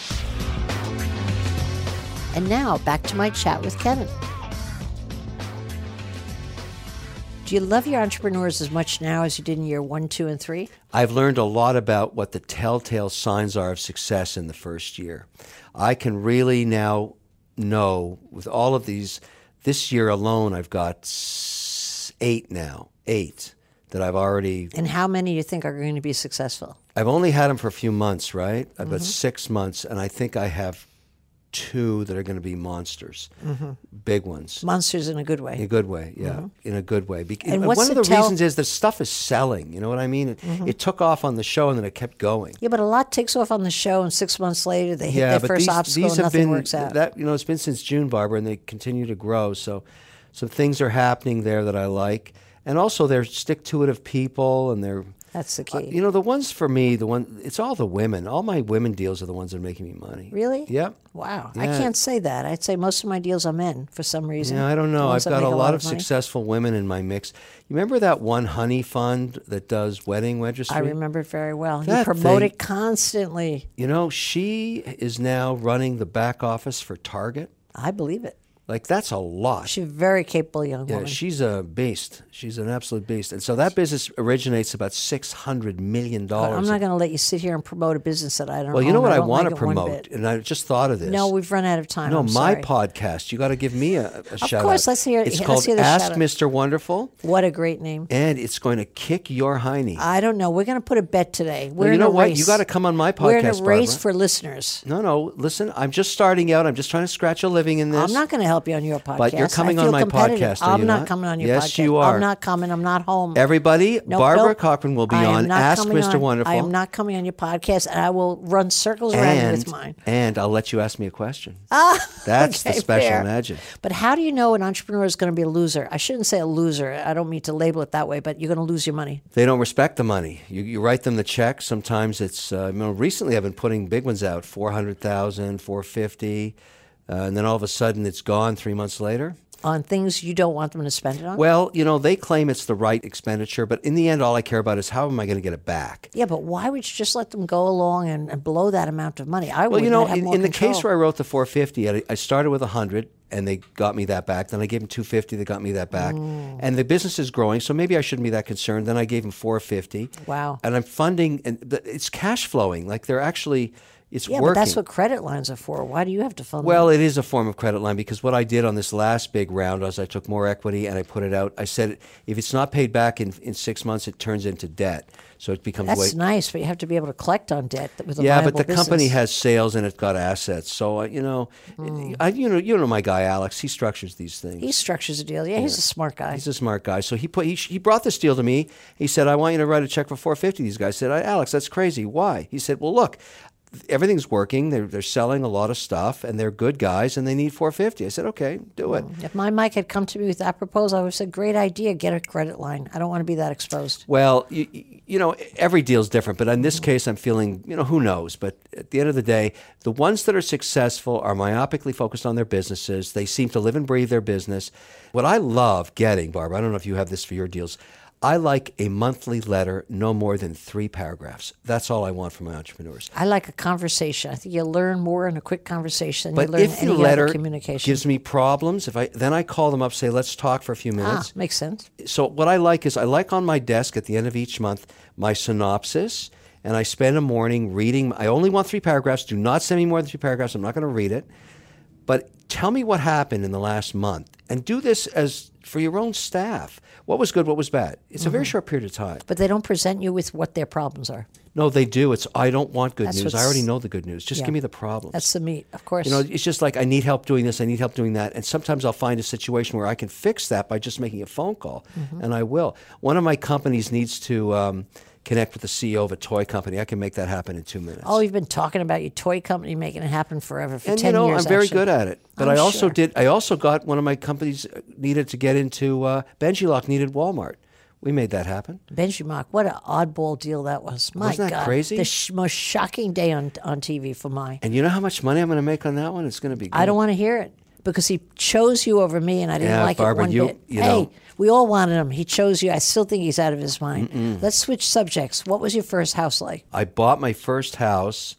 And now back to my chat with Kevin. Do you love your entrepreneurs as much now as you did in year one, two, and three? I've learned a lot about what the telltale signs are of success in the first year. I can really now know with all of these, this year alone, I've got eight now, eight that I've already, And how many do you think are going to be successful? I've only had them for a few months, right? I've Mm-hmm. six months, and I think I have two that are going to be monsters, big ones. Monsters in a good way. In a good way, yeah, in a good way. Mm-hmm. And one of the tell- reasons is the stuff is selling. You know what I mean? It, Mm-hmm. it took off on the show and then it kept going. Yeah, but a lot takes off on the show, and six months later they hit yeah, their but first these, obstacle these and nothing been works out. that you know it's been since June, Barbara, and they continue to grow. So, some things are happening there that I like, and also they're stick to it of people, and they're That's the uh, key. you know the ones for me, the one it's all the women. All my women deals are the ones that are making me money. really? Yep. Wow. I can't say that. I'd say most of my deals are men for some reason. Yeah, I don't know. I've ones that got a lot of money. successful women in my mix. You remember that one honey fund that does wedding registry? I remember it very well. You That promote thing- it constantly. You know, she is now running the back office for Target. I believe it. Like that's a lot. She's a very capable young Yeah, woman. she's a beast. She's an absolute beast. And so that business originates about six hundred million dollars. I'm not going to let you sit here and promote a business that I don't. well, you know own. what I, don't want like to promote, and I just thought of this. No, we've run out of time. no, I'm my sorry. podcast. You got to give me a, a shout course, out. let's hear- It's let's called hear Ask. Mr. Wonderful, What a great name. and it's going to kick your hiney. I don't know. We're going to put a bet today. We're you in know a what? race. You gotta come on my podcast. We're in a race Barbara. for listeners. no, no. Listen, I'm just starting out. I'm just trying to scratch a living in this. I'm not going to help you on your podcast. But you're coming on my podcast, I'm not not? coming on your Yes, podcast. you are. I'm not coming. I'm not home. Everybody, Nope, Barbara nope. Corcoran will be I on Ask Mr. on- Wonderful. I am not coming on your podcast, and I will run circles around you and, with mine. and I'll let you ask me a question. Ah, That's okay, the special fair. magic. But how do you know an entrepreneur is going to be a loser? I shouldn't say a loser. I don't mean to label it that way, but you're going to lose your money. They don't respect the money. You, you write them the check. Sometimes it's, uh, you know, recently I've been putting big ones out 400,000, 450, uh, and then all of a sudden it's gone three months later. On things you don't want them to spend it on. Well, you know, they claim it's the right expenditure, but in the end, all I care about is how am I going to get it back? yeah, but why would you just let them go along and, and blow that amount of money? I Well, would you know, in, in the case where I wrote the 450, I, I started with 100 and they got me that back. Then I gave them 250, they got me that back. Mm. And the business is growing, so maybe I shouldn't be that concerned. Then I gave them 450. Wow. And I'm funding, and the, it's cash flowing. Like they're actually, it's yeah, working. but that's what credit lines are for. Why do you have to fund them? Well, it is a form of credit line because what I did on this last big round was I took more equity and I put it out. I said if it's not paid back in, in six months, it turns into debt. So it becomes That's way. nice, but you have to be able to collect on debt with a Yeah, but the company has sales and it's got assets. So uh, you know, I you know you know my guy Alex. He structures these things. He structures a deal. Yeah, he's a smart guy. He's a smart guy. So he put he, he brought this deal to me. He said, "I want you to write a check for 450." These guys said, "Alex, that's crazy. Why?" He said, "Well, look, everything's working. They're, they're selling a lot of stuff, and they're good guys, and they need 450. I said, okay, do it. If my Mike had come to me with that proposal, I would have said, great idea, get a credit line. I don't want to be that exposed. Well, you, you know, every deal's different, but in this mm-hmm. case, I'm feeling, you know, who knows? But at the end of the day, the ones that are successful are myopically focused on their businesses. They seem to live and breathe their business. What I love getting, Barbara, I don't know if you have this for your deals. I like a monthly letter, no more than three paragraphs. That's all I want from my entrepreneurs. I like a conversation. I think you learn more in a quick conversation But you learn if the letter communication. gives me problems, if I then I call them up, say, let's talk for a few minutes. ah, makes sense. so what I like is I like on my desk at the end of each month my synopsis, and I spend a morning reading. I only want three paragraphs. Do not send me more than three paragraphs. I'm not going to read it. But tell me what happened in the last month, and do this as for your own staff. What was good? What was bad? It's a very Mm-hmm. short period of time. But they don't present you with what their problems are. No, they do. It's I don't want good That's news. I already know the good news. Just Yeah. give me the problems. That's the meat, of course. You know, it's just like I need help doing this, I need help doing that, and sometimes I'll find a situation where I can fix that by just making a phone call, Mm-hmm. and I will. One of my companies needs to um, connect with the CEO of a toy company. I can make that happen in two minutes. oh, you've been talking about your toy company making it happen forever for and 10 you know, years. I'm very actually. good at it. But I'm I also sure. did. I also got one of my companies needed to get into uh, BenjiLock needed Walmart. We made that happen. Benchmark, what an oddball deal that was. My Wasn't that God. crazy? The sh- most shocking day on, on TV for my. And you know how much money I'm going to make on that one? It's going to be. Good. I don't want to hear it because he chose you over me and I didn't Yeah, like Barbara, it one you- bit. you hey, know- we all wanted him. He chose you. I still think he's out of his mind. Let's switch subjects. What was your first house like? I bought my first house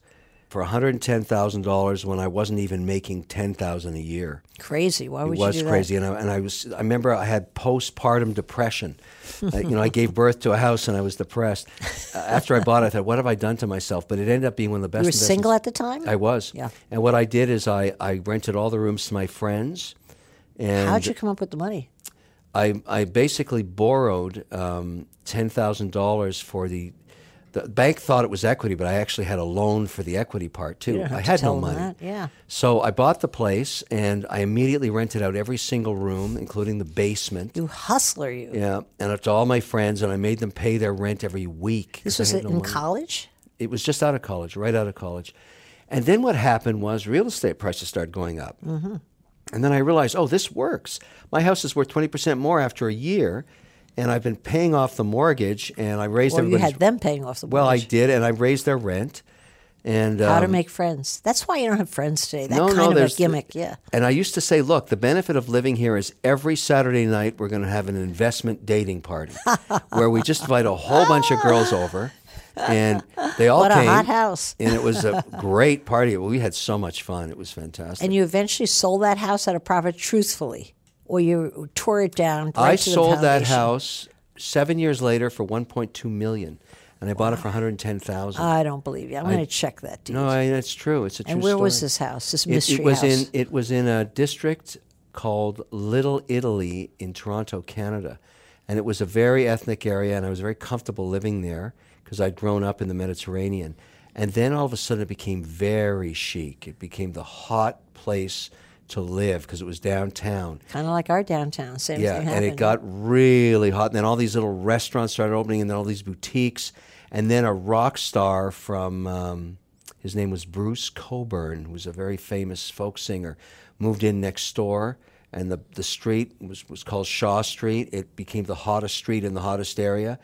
for $110,000 when I wasn't even making 10000 a year. Crazy. Why would you? it was you do crazy, and I, and I was. I remember I had postpartum depression. Uh, you know, I gave birth to a house and I was depressed. Uh, after I bought it, I thought, "What have I done to myself?" But it ended up being one of the best. that? You were single at the time? I was. Yeah. And what I did is I, I rented all the rooms to my friends, and How'd you come up with the money? I I basically borrowed um, ten thousand dollars for the. The bank thought it was equity, but I actually had a loan for the equity part too. I to had tell no money. that, yeah. So I bought the place and I immediately rented out every single room, including the basement. You hustler, you. Yeah, and it's all my friends, and I made them pay their rent every week. This was had in money. college? It was just out of college, right out of college. And then what happened was real estate prices started going up. Mm-hmm. And then I realized, oh, this works. My house is worth 20% more after a year, and I've been paying off the mortgage, and I raised Well, you had them paying off the well, I did, and I raised their rent. And How to um, make friends. That's why you don't have friends today. That no, kind no, of a gimmick, yeah. And I used to say, look, the benefit of living here is every Saturday night we're going to have an investment dating party where we just invite a whole bunch of girls over, and they all What a hot house. and it was a great party. We had so much fun. It was fantastic. And you eventually sold that house at a profit truthfully, or you tore it down. Right I sold that house seven years later for 1.2 million, and I bought it for 110,000. I don't believe you. I'm going to check that, dude. no, I, that's true. It's a true and where was this house? This It- mystery it, was house. in it was in a district called Little Italy in Toronto, Canada, and it was a very ethnic area, and I was very comfortable living there because I'd grown up in the Mediterranean. And then all of a sudden, it became very chic. It became the hot place to live because it was downtown. kind of like our downtown. Same Yeah, and it got really hot. And then all these little restaurants started opening, and then all these boutiques. And then a rock star from, um, his name was Bruce Cockburn, who was a very famous folk singer, moved in next door. And the, the street was, was called Shaw Street. It became the hottest street in the hottest area.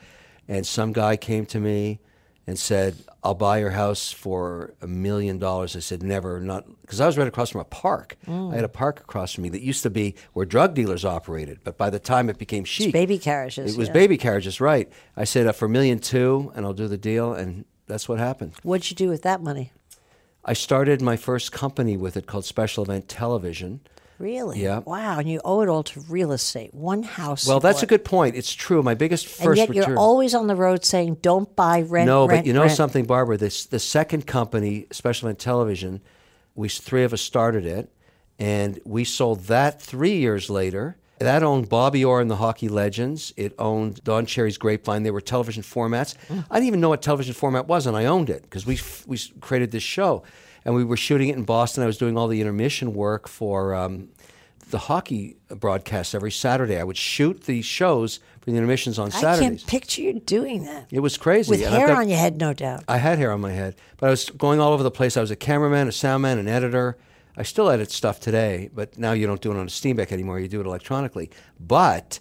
And some guy came to me and said, I'll buy your house for a million dollars. I said, never, not, because I was right across from a park. I had a park across from me that used to be where drug dealers operated. But by the time it became chic, baby carriages, It was yeah. baby carriages, right. I said, uh, for a million two, and I'll do the deal. And that's what happened. What'd you do with that money? I started my first company with it called Special Event Television. Really? Yeah. Wow. And you owe it all to real estate. One house. Well, that's a good point. It's true. My biggest first. And yet you're always on the road saying, "Don't buy rent." No, rent, but you know rent." something, Barbara. This the second company, Special Event Television. We three of us started it, and we sold that three years later. That owned Bobby Orr and the Hockey Legends. It owned Don Cherry's Grapevine. They were television formats. Mm. I didn't even know what television format was, and I owned it because we f- we created this show, and we were shooting it in Boston. I was doing all the intermission work for. Um, the hockey broadcasts every Saturday. I would shoot the shows for the intermissions on Saturdays. I can't picture you doing that. It was crazy. With And hair got- on your head, no doubt. I had hair on my head, but I was going all over the place. I was a cameraman, a soundman, an editor. I still edit stuff today, but now you don't do it on a Steenbeck anymore. You do it electronically. But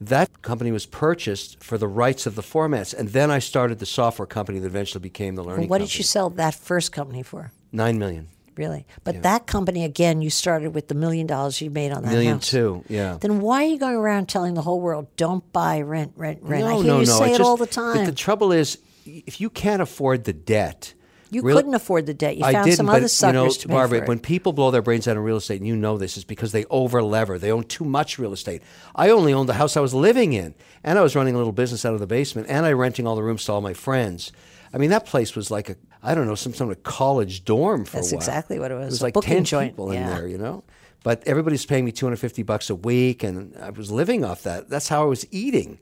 that company was purchased for the rights of the formats, and then I started the software company that eventually became the learning. Company What company. did you sell that first company for? Nine million, Really? But that company, again, you started with the million dollars you made on that million house. two. Yeah. Then why are you going around telling the whole world, don't buy, rent, rent, rent? I hear no, you no. say it's it just- all the But time. the trouble is, if you can't afford the debt, you real- couldn't afford the debt. You I found didn't, some but other suckers you know, to pay for it. when people blow their brains out in real estate, and you know this, is because they over lever. They own too much real estate. I only owned the house I was living in, and I was running a little business out of the basement, and I renting all the rooms to all my friends. I mean, that place was like a, I don't know, some sort of college dorm for That's a while. That's exactly what it was, It was like booking 10 joint, people in yeah. there, you know? But everybody's paying me 250 bucks a week, and I was living off that. That's how I was eating.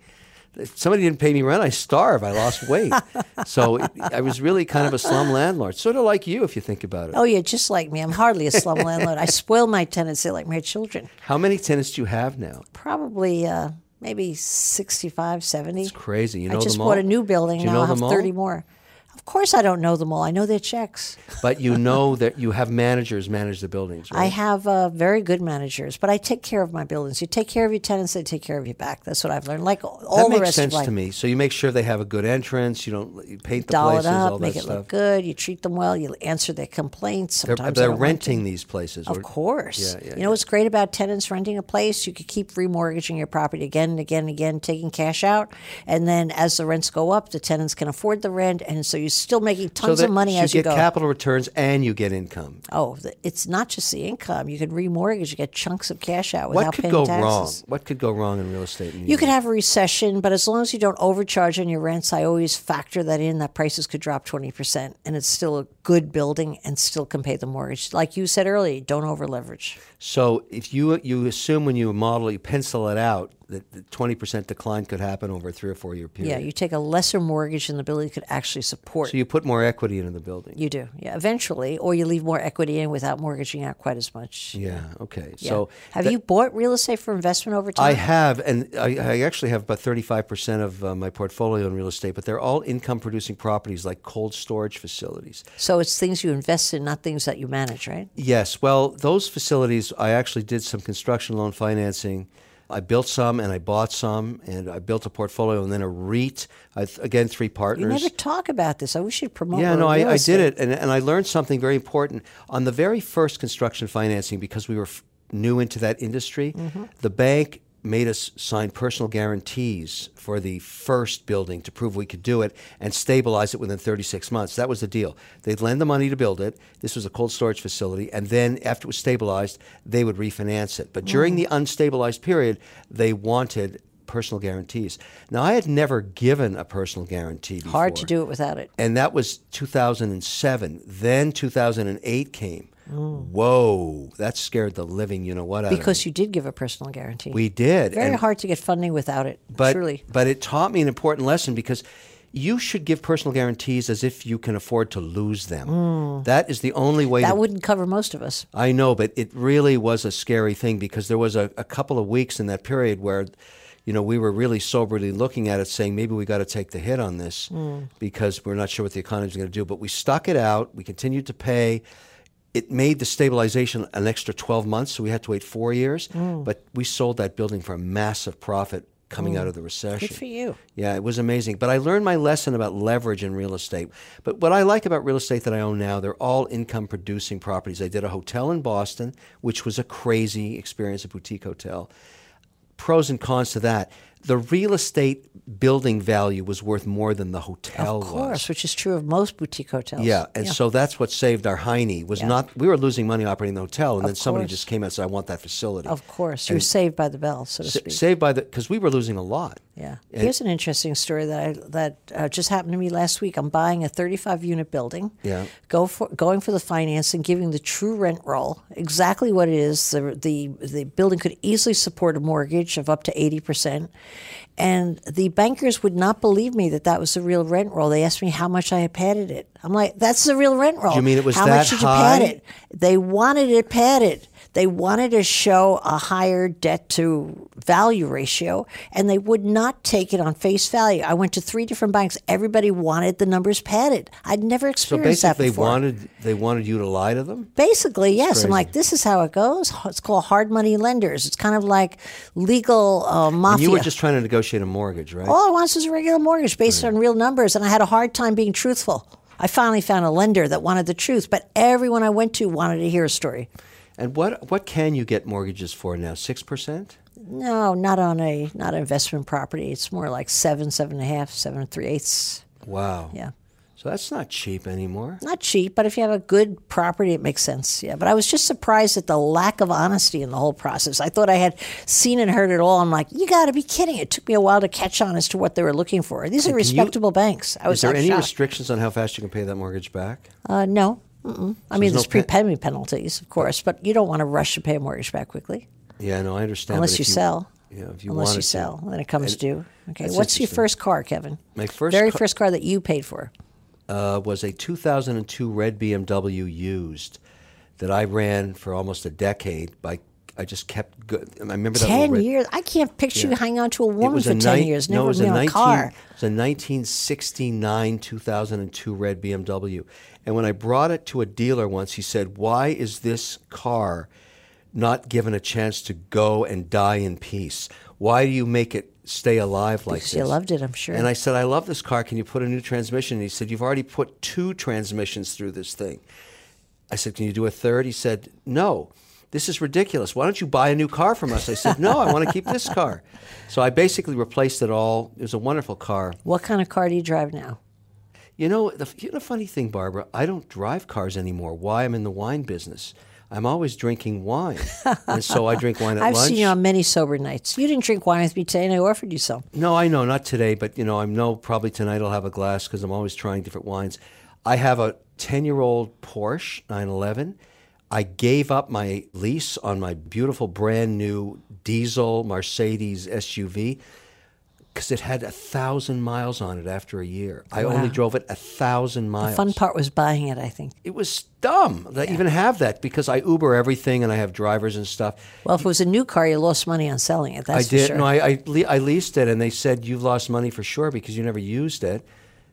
If somebody didn't pay me rent, I starve. I lost weight. so it, I was really kind of a slum landlord, sort of like you if you think about it. Oh, yeah, just like me. I'm hardly a slum landlord. I spoil my tenants. They're like my children. How many tenants do you have now? Probably uh, maybe 65, 70. It's crazy. You know I just bought a new building. You now know I have them all? 30 more. Of course, I don't know them all. I know their checks. But you know that you have managers manage the buildings, right? I have uh, very good managers, but I take care of my buildings. You take care of your tenants, they take care of your back. That's what I've learned. Like all that the makes rest sense of life. to me. So you make sure they have a good entrance. You don't you paint the Doll places, it all up, that make it stuff. look good. You treat them well. You answer their complaints. They're, Sometimes they're renting these places. Of or- course. Yeah, yeah, you know what's great about tenants renting a place? You could keep remortgaging your property again and again and again, taking cash out. And then as the rents go up, the tenants can afford the rent. And so you're still making tons that of money as you as you get capital returns and you get income. oh, it's not just the income. You can remortgage, you get chunks of cash out without paying taxes. What could go taxes. wrong? What could go wrong in real estate? In You could have a recession, but as long as you don't overcharge on your rents, I always factor that in that prices could drop 20% and it's still a good building and still can pay the mortgage. Like you said earlier, don't over leverage. So if you you assume when you model, you pencil it out that the twenty percent decline could happen over a three or four year period. Yeah, you take a lesser mortgage and the building could actually support. so you put more equity into the building. You do, yeah. Eventually, or you leave more equity in without mortgaging out quite as much. yeah. Okay. Yeah. So have that- you bought real estate for investment over time? I have, and I, I actually have about 35% of uh, my portfolio in real estate, but they're all income producing properties like cold storage facilities. so it's things you invest in, not things that you manage, right? Yes, well, those facilities, I actually did some construction loan financing. I built some and I bought some, and I built a portfolio and then a REIT. I, again, three partners. You never talk about this. I wish you'd promote. Yeah, no, I, I did it, and, and I learned something very important on the very first construction financing because we were f- new into that industry. Mm-hmm. The bank made us sign personal guarantees for the first building to prove we could do it and stabilize it within 36 months. That was the deal. They'd lend the money to build it. This was a cold storage facility, and then after it was stabilized, they would refinance it. But during the unstabilized period, they wanted personal guarantees. Now, I had never given a personal guarantee before Hard to do it without it. and that was 2007. Then 2008 came. Whoa, that scared the living you know what out Because you did give a personal guarantee. we did. Very and- hard to get funding without it. but truly. but it taught me an important lesson because you should give personal guarantees as if you can afford to lose them. That is the only way. That to, wouldn't cover most of us. I know, but it really was a scary thing because there was a, a couple of weeks in that period where, you know, we were really soberly looking at it, saying maybe we got to take the hit on this Hmm. because we're not sure what the economy is going to do. But we stuck it out. We continued to pay. It made the stabilization an extra 12 months, so we had to wait four years. Hmm. But we sold that building for a massive profit coming out of the recession. Good for you. Yeah, it was amazing. But I learned my lesson about leverage in real estate. But what I like about real estate that I own now, they're all income producing properties. I did a hotel in Boston, which was a crazy experience, a boutique hotel. Pros and cons to that. The real estate building value was worth more than the hotel Of course, was. which is true of most boutique hotels. Yeah, and so that's what saved our Heine. Was Yeah. not we were losing money operating the hotel, and Of then somebody course. just came out and said, "I want that facility." Of course, you were saved by the bell, so to Sa- speak. saved by the because we were losing a lot. Yeah. And- Here's an interesting story that I, that uh, just happened to me last week. I'm buying a 35 unit building. Yeah. Go for going for the financing, giving the true rent roll, exactly what it is. The the the building could easily support a mortgage of up to 80 percent, and the bankers would not believe me that that was the real rent roll. They asked me how much I had padded it. I'm like, that's the real rent roll. You mean it was how that much did you pad it? They wanted it padded. They wanted to show a higher debt to value ratio, and they would not take it on face value. I went to three different banks. Everybody wanted the numbers padded. I'd never So experienced that basically, they wanted they wanted you to lie to them. Basically, yes. I'm like, this is how it goes. It's called hard money lenders. It's kind of like legal uh, And mafia. you were just trying to negotiate a mortgage, right? All I wanted was a regular mortgage based on real numbers, and I had a hard time being truthful. I finally found a lender that wanted the truth, but everyone I went to wanted to hear a story. And what what can you get mortgages for now? Six percent. No, not on a not an investment property. It's more like seven, seven and a half, seven and three eighths. Wow. Yeah. So that's not cheap anymore. Not cheap, but if you have a good property, it makes sense. Yeah. But I was just surprised at the lack of honesty in the whole process. I thought I had seen and heard it all. I'm like, you got to be kidding. It took me a while to catch on as to what they were looking for. These are you- respectable banks. I was Is there any shocked. restrictions on how fast you can pay that mortgage back? Uh, no. Mm-mm. I mean, there's there's no prepayment penalties, of course, but you don't want to rush to pay a mortgage back quickly Yeah, no, I understand. unless but you, sell. Yeah, if you unless you to. sell, then it comes due. Okay, what's your first car, Kevin? My first very car- first car that you paid for. uh, was a 2002 red BMW used that I ran for almost a decade. By I just kept good. I remember that Ten red- years. I can't picture you hanging on to a woman for ten nine- years. no, Never it was a on a car. It was a 1969 2002 red BMW. And when I brought it to a dealer once, he said, "Why is this car not given a chance to go and die in peace? Why do you make it stay alive like Because this?" you loved it, I'm sure. And I said, "I love this car. Can you put a new transmission?" And he said, "You've already put two transmissions through this thing." I said, "Can you do a third? He said, "No." This is ridiculous. Why don't you buy a new car from us? I said, No, I want to keep this car. So I basically replaced it all. It was a wonderful car. What kind of car do you drive now? You know, the, you know, funny thing, Barbara, I don't drive cars anymore. Why? I'm in the wine business. I'm always drinking wine. and so I drink wine at I've lunch. seen you on many sober nights. You didn't drink wine with me today, and I offered you some. No, I know, not today, but you know, I know probably tonight I'll have a glass because I'm always trying different wines. I have a 10 year old Porsche 911. I gave up my lease on my beautiful brand new diesel Mercedes SUV because it had a thousand miles on it after a year. I only drove it a thousand miles. The fun part was buying it, I think. It was dumb that I even have that because I Uber everything and I have drivers and stuff. Well, if it was a new car, you lost money on selling it. That's I did. For sure. No, I, I, I leased it, and they said you've lost money for sure because you never used it.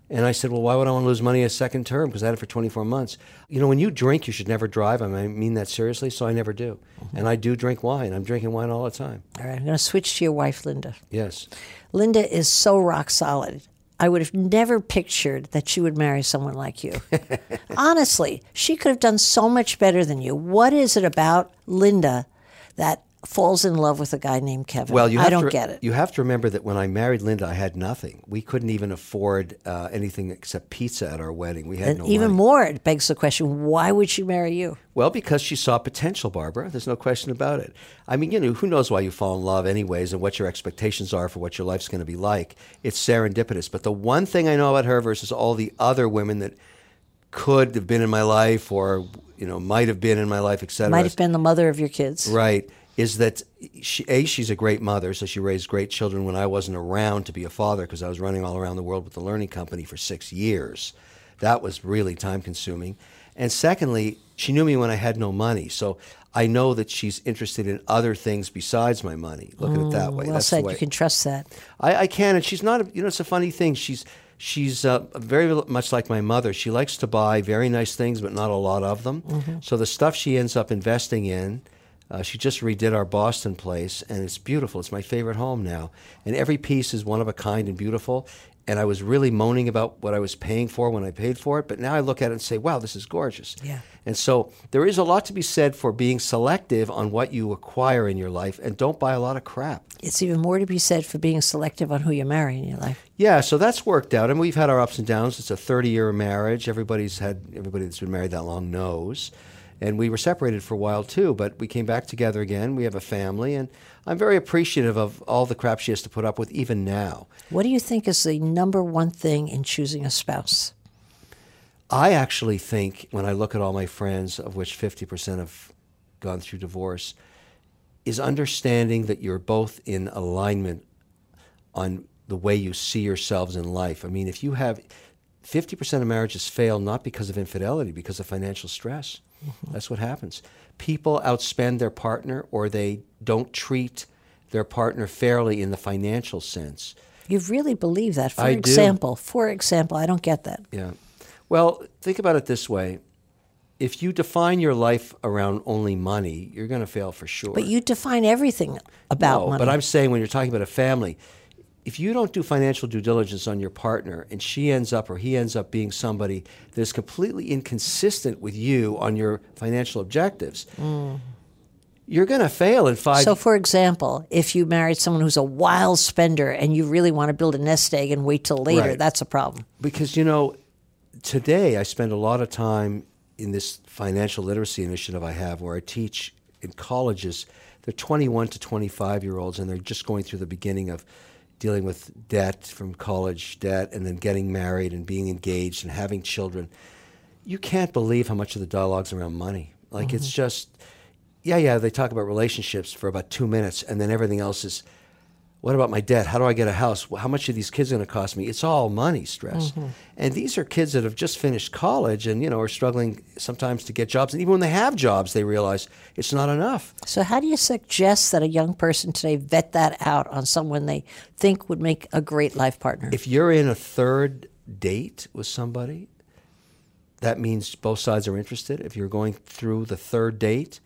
And I said, well, why would I want to lose money a second term? Because I had it for 24 months. You know, when you drink, you should never drive. I, mean, that seriously, so I never do. Mm-hmm. And I do drink wine. I'm drinking wine all the time. All right, I'm going to switch to your wife, Linda. Yes. Linda is so rock solid. I would have never pictured that she would marry someone like you. Honestly, she could have done so much better than you. What is it about Linda that falls in love with a guy named Kevin? Well, you I don't to, get it. You have to remember that when I married Linda, I had nothing. We couldn't even afford uh, anything except pizza at our wedding. We had and no even money. more, it begs the question: Why would she marry you? Well, because she saw potential, Barbara. There's no question about it. I mean, you know, who knows why you fall in love, anyways, and what your expectations are for what your life's going to be like. It's serendipitous. But the one thing I know about her versus all the other women that could have been in my life or, you know, might have been in my life, etc. Might have been the mother of your kids. Right. Is that she, A, she's a great mother, so she raised great children when I wasn't around to be a father because I was running all around the world with the learning company for six years. That was really time consuming. And secondly, she knew me when I had no money. So I know that she's interested in other things besides my money. Look at it that way. Well That's said. the way. You can trust that. I, I can, and she's not. A, you know, it's a funny thing. She's she's uh, very much like my mother. She likes to buy very nice things, but not a lot of them. Mm-hmm. So the stuff she ends up investing in. Uh, she just redid our Boston place, and it's beautiful. It's my favorite home now, and every piece is one of a kind and beautiful. And I was really moaning about what I was paying for when I paid for it, but now I look at it and say, "Wow, this is gorgeous." Yeah. And so there is a lot to be said for being selective on what you acquire in your life, and don't buy a lot of crap. It's even more to be said for being selective on who you marry in your life. Yeah, so that's worked out, and we've had our ups and downs. It's a 30-year marriage. Everybody's had everybody that's been married that long knows, and we were separated for a while too, but we came back together again. We have a family, and I'm very appreciative of all the crap she has to put up with, even now. What do you think is the number one thing in choosing a spouse? I actually think when I look at all my friends, of which 50% have gone through divorce, is understanding that you're both in alignment on the way you see yourselves in life. I mean, if you have 50% of marriages fail not because of infidelity, because of financial stress. Mm-hmm. That's what happens. People outspend their partner or they don't treat their partner fairly in the financial sense. You really believe that? For I example, do. for example, I don't get that. Yeah. Well, think about it this way. If you define your life around only money, you're going to fail for sure. But you define everything about no, money. But I'm saying when you're talking about a family, if you don't do financial due diligence on your partner and she ends up or he ends up being somebody that is completely inconsistent with you on your financial objectives, mm you're going to fail in five. So, for example, if you married someone who's a wild spender and you really want to build a nest egg and wait till later, right. that's a problem. Because you know, today I spend a lot of time in this financial literacy initiative I have, where I teach in colleges. They're 21 to 25 year olds, and they're just going through the beginning of dealing with debt from college debt, and then getting married and being engaged and having children. You can't believe how much of the dialogue's around money. Like mm-hmm. it's just yeah, yeah, they talk about relationships for about two minutes, and then everything else is, what about my debt? How do I get a house? How much are these kids going to cost me? It's all money stress. Mm-hmm. And these are kids that have just finished college and, you know, are struggling sometimes to get jobs. And even when they have jobs, they realize it's not enough. So how do you suggest that a young person today vet that out on someone they think would make a great life partner? If you're in a third date with somebody, that means both sides are interested. If you're going through the third date,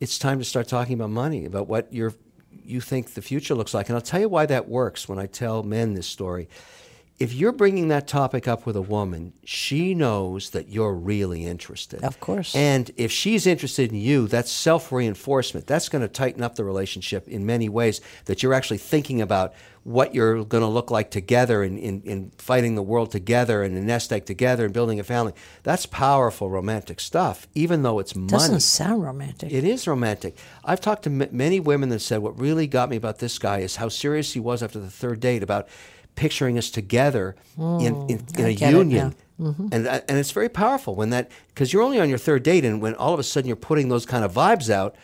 it's time to start talking about money, about what you you think the future looks like. And I'll tell you why that works when I tell men this story if you're bringing that topic up with a woman, she knows that you're really interested. Of course. And if she's interested in you, that's self reinforcement. That's going to tighten up the relationship in many ways, that you're actually thinking about what you're going to look like together in, in, in fighting the world together and a nest egg together and building a family. That's powerful romantic stuff, even though it's money. Doesn't sound romantic. It is romantic. I've talked to m- many women that said what really got me about this guy is how serious he was after the third date about picturing us together mm, in, in, in a union. Mm-hmm. And, and it's very powerful when that, because you're only on your third date, and when all of a sudden you're putting those kind of vibes out,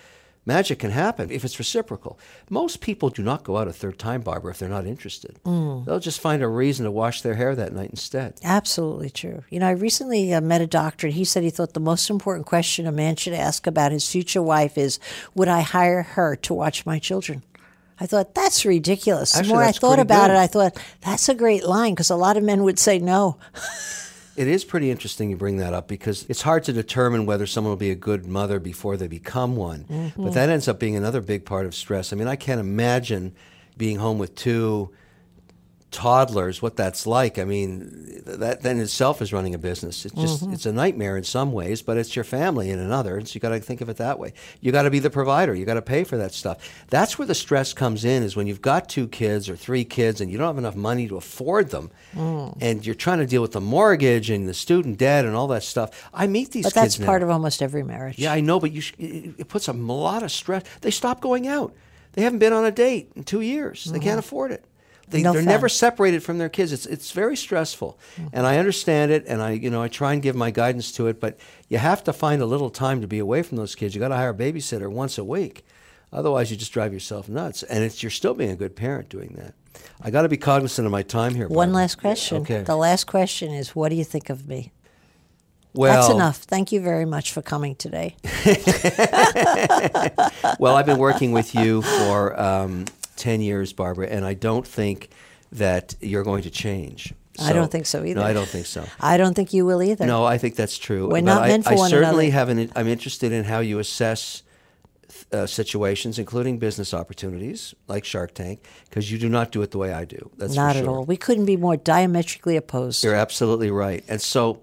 magic can happen if it's reciprocal. Most people do not go out a third time, Barbara, if they're not interested. Mm. They'll just find a reason to wash their hair that night instead. Absolutely true. You know, I recently uh, met a doctor, and he said he thought the most important question a man should ask about his future wife is Would I hire her to watch my children? I thought that's ridiculous. The Actually, more I thought about good. it, I thought that's a great line because a lot of men would say no. it is pretty interesting you bring that up because it's hard to determine whether someone will be a good mother before they become one. Mm-hmm. But that ends up being another big part of stress. I mean, I can't imagine being home with two toddlers what that's like. I mean, that, then itself is running a business. It's just mm-hmm. it's a nightmare in some ways, but it's your family in another. So you got to think of it that way. You got to be the provider. You got to pay for that stuff. That's where the stress comes in. Is when you've got two kids or three kids and you don't have enough money to afford them, mm. and you're trying to deal with the mortgage and the student debt and all that stuff. I meet these. But that's part of almost every marriage. Yeah, I know, but you sh- it puts a lot of stress. They stop going out. They haven't been on a date in two years. Mm-hmm. They can't afford it. They, no are never separated from their kids. It's it's very stressful, mm-hmm. and I understand it, and I you know I try and give my guidance to it. But you have to find a little time to be away from those kids. You got to hire a babysitter once a week, otherwise you just drive yourself nuts. And it's you're still being a good parent doing that. I got to be cognizant of my time here. One last question. Okay. The last question is, what do you think of me? Well, that's enough. Thank you very much for coming today. well, I've been working with you for um, 10 years, Barbara, and I don't think that you're going to change. So, I don't think so either. No, I don't think so. I don't think you will either. No, I think that's true. We're but not I, meant for I one certainly another. have an, I'm interested in how you assess uh, situations, including business opportunities like Shark Tank, because you do not do it the way I do. That's not at all. We couldn't be more diametrically opposed. You're absolutely right. And so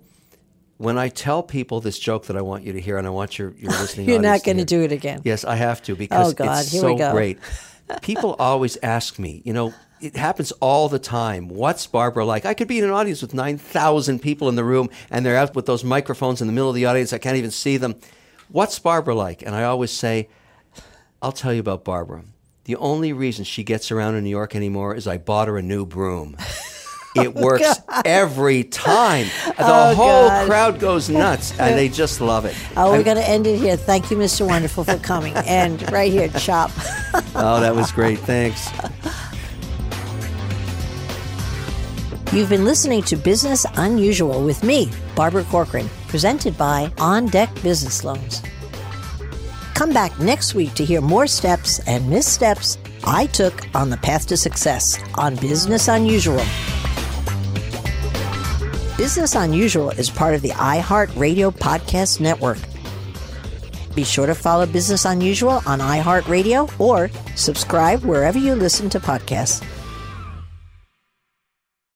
when I tell people this joke that I want you to hear, and I want your, your listening to You're not going to do it again. Yes, I have to because oh, God. it's Here so we go. great. People always ask me, you know, it happens all the time. What's Barbara like? I could be in an audience with 9,000 people in the room and they're out with those microphones in the middle of the audience. I can't even see them. What's Barbara like? And I always say, I'll tell you about Barbara. The only reason she gets around in New York anymore is I bought her a new broom. It oh, works every time. The Oh, whole God. crowd goes nuts and they just love it. Oh, we're going to end it here. Thank you, Mr. Wonderful, for coming. and right here, chop. oh, that was great. Thanks. You've been listening to Business Unusual with me, Barbara Corcoran, presented by OnDeck Business Loans. Come back next week to hear more steps and missteps I took on the path to success on Business Unusual. Business Unusual is part of the iHeartRadio Podcast Network. Be sure to follow Business Unusual on iHeartRadio or subscribe wherever you listen to podcasts.